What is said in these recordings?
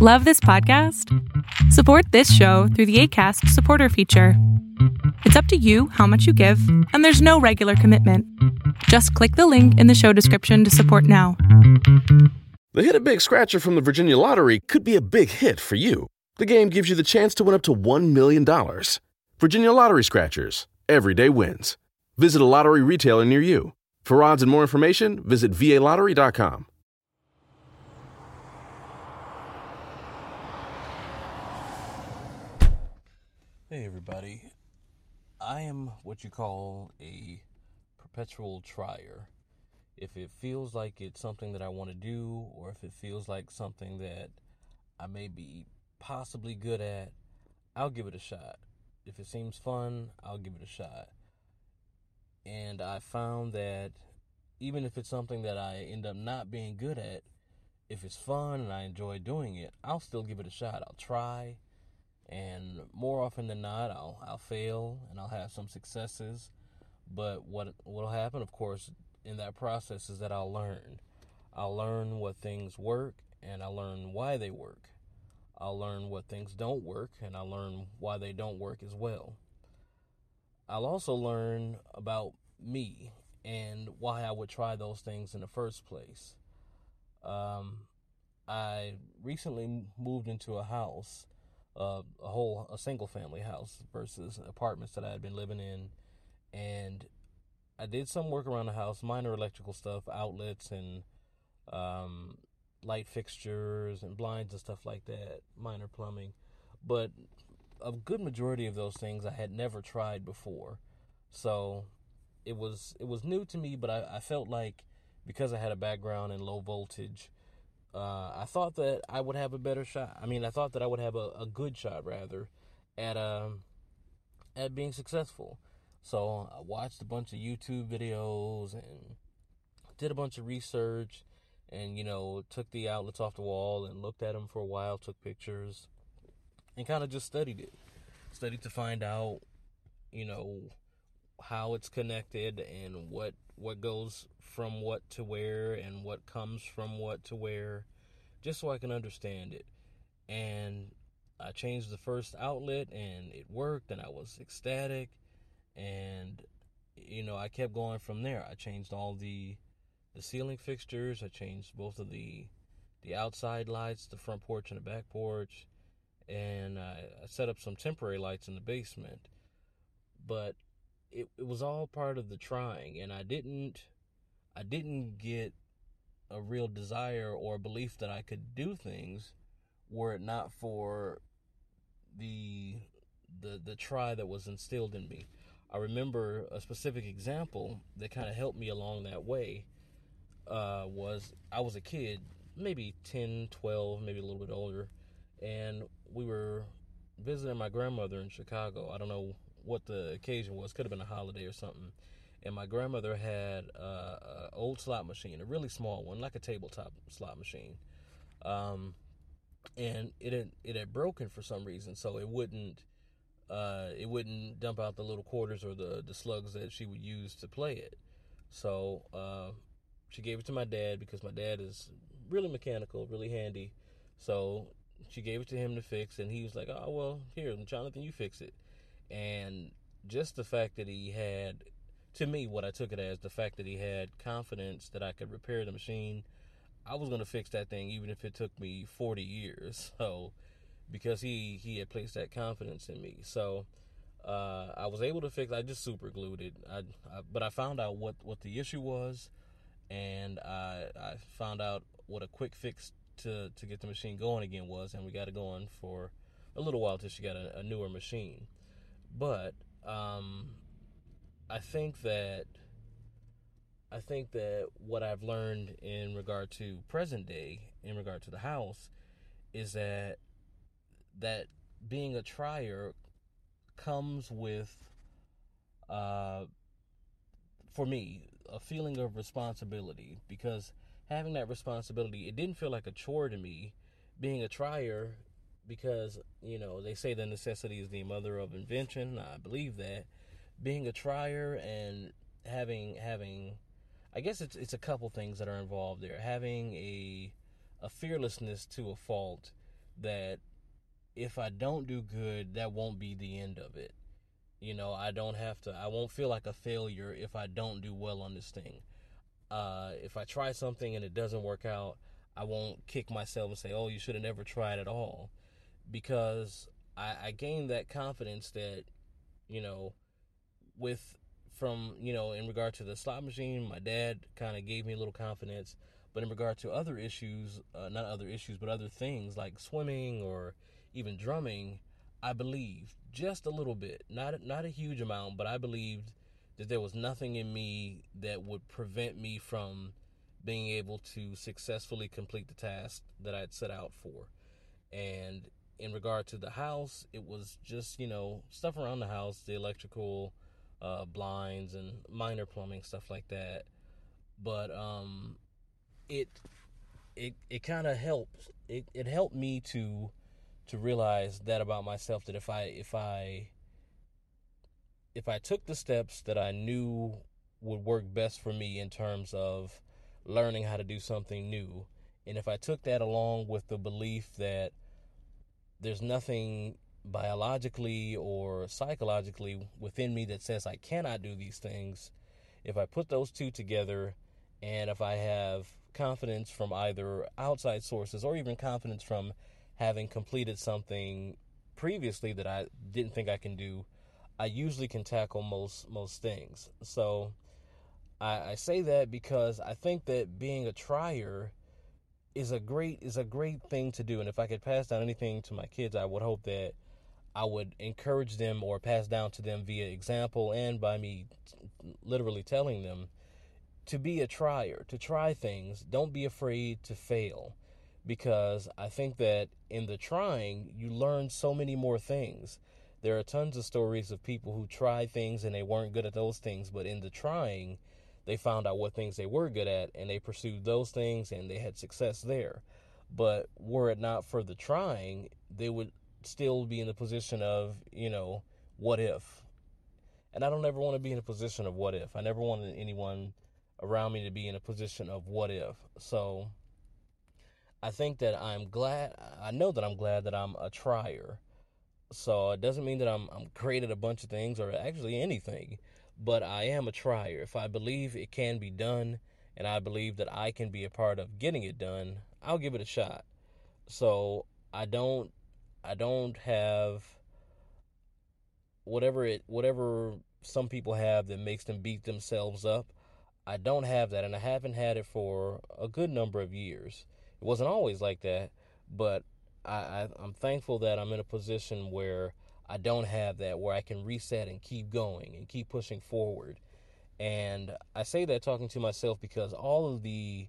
Love this podcast? Support this show through the ACAST supporter feature. It's up to you how much you give, and there's no regular commitment. Just click the link in the show description to support now. The Hit a Big Scratcher from the Virginia Lottery could be a big hit for you. The game gives you the chance to win up to $1 million. Virginia Lottery Scratchers. Everyday wins. Visit a lottery retailer near you. For odds and more information, visit VALottery.com. Hey everybody. I am what you call a perpetual trier. If it feels like it's something that I want to do, or if it feels like something that I may be possibly good at, I'll give it a shot. If it seems fun, I'll give it a shot. And I found that even if it's something that I end up not being good at, if it's fun and I enjoy doing it, I'll still give it a shot. I'll try and more often than not I'll I'll fail and I'll have some successes. But what what'll happen of course in that process is that I'll learn. I'll learn what things work and I'll learn why they work. I'll learn what things don't work and I'll learn why they don't work as well. I'll also learn about me and why I would try those things in the first place. Um, I recently moved into a house uh, a whole a single family house versus apartments that I had been living in, and I did some work around the house, minor electrical stuff, outlets and um, light fixtures and blinds and stuff like that, minor plumbing, but a good majority of those things I had never tried before, so it was it was new to me, but I, I felt like because I had a background in low voltage uh, I thought that I would have a better shot. I mean, I thought that I would have a, a good shot rather at um at being successful. So I watched a bunch of YouTube videos and did a bunch of research and you know took the outlets off the wall and looked at them for a while, took pictures and kind of just studied it. Studied to find out you know how it's connected and what what goes from what to where and what comes from what to where just so I can understand it. And I changed the first outlet and it worked and I was ecstatic and you know, I kept going from there. I changed all the the ceiling fixtures, I changed both of the the outside lights, the front porch and the back porch, and I, I set up some temporary lights in the basement. But it, it was all part of the trying and I didn't I didn't get a real desire or belief that I could do things were it not for the the the try that was instilled in me. I remember a specific example that kind of helped me along that way uh, was I was a kid, maybe 10, 12, maybe a little bit older, and we were visiting my grandmother in Chicago. I don't know what the occasion was. Could have been a holiday or something. And my grandmother had uh, an old slot machine, a really small one, like a tabletop slot machine. Um, and it had, it had broken for some reason, so it wouldn't uh, it wouldn't dump out the little quarters or the the slugs that she would use to play it. So uh, she gave it to my dad because my dad is really mechanical, really handy. So she gave it to him to fix, and he was like, "Oh well, here, Jonathan, you fix it." And just the fact that he had, to me, what I took it as, the fact that he had confidence that I could repair the machine, I was going to fix that thing even if it took me 40 years. So, because he, he had placed that confidence in me. So, uh, I was able to fix. I just super glued it. I, I, but I found out what, what the issue was, and I I found out what a quick fix to to get the machine going again was, and we got it going for a little while till she got a, a newer machine. But um, I think that I think that what I've learned in regard to present day, in regard to the house, is that that being a trier comes with, uh, for me, a feeling of responsibility because having that responsibility, it didn't feel like a chore to me. Being a trier because you know they say the necessity is the mother of invention. I believe that being a trier and having having I guess it's it's a couple things that are involved there. Having a a fearlessness to a fault that if I don't do good, that won't be the end of it. You know, I don't have to, I won't feel like a failure if I don't do well on this thing. Uh, if I try something and it doesn't work out, I won't kick myself and say, oh, you should have never tried at all. Because I, I gained that confidence that, you know, with from, you know, in regard to the slot machine, my dad kind of gave me a little confidence. But in regard to other issues, uh, not other issues, but other things like swimming or even drumming, I believed just a little bit, not not a huge amount, but I believed that there was nothing in me that would prevent me from being able to successfully complete the task that I'd set out for. And in regard to the house, it was just, you know, stuff around the house, the electrical, uh, blinds and minor plumbing, stuff like that. But um, it it it kind of helped. It it helped me to to realize that about myself that if I if I if I took the steps that I knew would work best for me in terms of learning how to do something new, and if I took that along with the belief that there's nothing biologically or psychologically within me that says I cannot do these things, if I put those two together and if I have confidence from either outside sources or even confidence from having completed something previously that I didn't think I can do, I usually can tackle most most things. So I, I say that because I think that being a trier is a great is a great thing to do. And if I could pass down anything to my kids, I would hope that I would encourage them or pass down to them via example and by me literally telling them to be a trier, to try things. Don't be afraid to fail because I think that in the trying, you learn so many more things. There are tons of stories of people who tried things and they weren't good at those things, but in the trying, they found out what things they were good at and they pursued those things and they had success there. But were it not for the trying, they would still be in the position of, you know, what if? And I don't ever want to be in a position of what if. I never wanted anyone around me to be in a position of what if. So I think that I'm glad, I know that I'm glad that I'm a trier. So it doesn't mean that I'm, I'm great at a bunch of things or actually anything, but I am a trier. If I believe it can be done and I believe that I can be a part of getting it done, I'll give it a shot. So I don't, I don't have whatever it, whatever some people have that makes them beat themselves up. I don't have that, and I haven't had it for a good number of years. It wasn't always like that, but I, I, I'm thankful that I'm in a position where I don't have that, where I can reset and keep going and keep pushing forward. And I say that talking to myself because all of the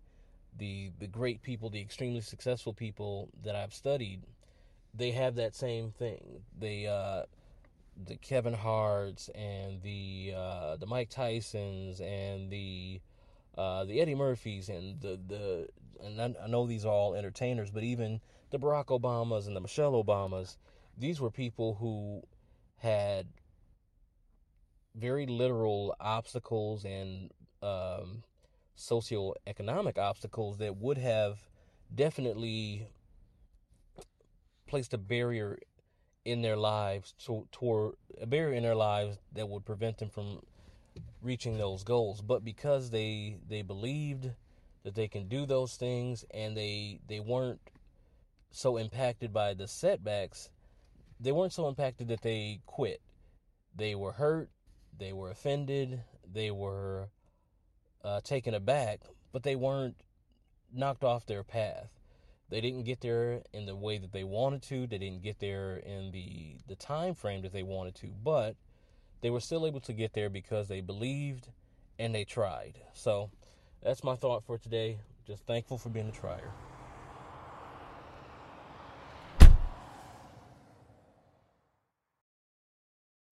the the great people, the extremely successful people that I've studied, they have that same thing. They uh, the Kevin Harts and the uh, the Mike Tysons and the uh, the Eddie Murphys and the the and I, I know these are all entertainers, but even the Barack Obamas and the Michelle Obamas, these were people who had very literal obstacles and um, socioeconomic obstacles that would have definitely placed a barrier in their lives to, toward a barrier in their lives that would prevent them from reaching those goals. But because they they believed that they can do those things and they they weren't so impacted by the setbacks they weren't so impacted that they quit they were hurt they were offended they were uh, taken aback but they weren't knocked off their path they didn't get there in the way that they wanted to. They didn't get there in the the time frame that they wanted to, but they were still able to get there because they believed and they tried. So that's my thought for today. Just thankful for being a trier.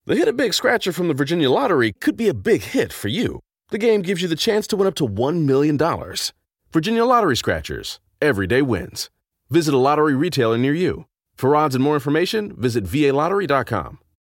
The Hit a Big Scratcher from the Virginia Lottery could be a big hit for you. The game gives you the chance to win up to $1 million. Virginia Lottery Scratchers everyday wins. Visit a lottery retailer near you. For odds and more information, visit VALottery.com.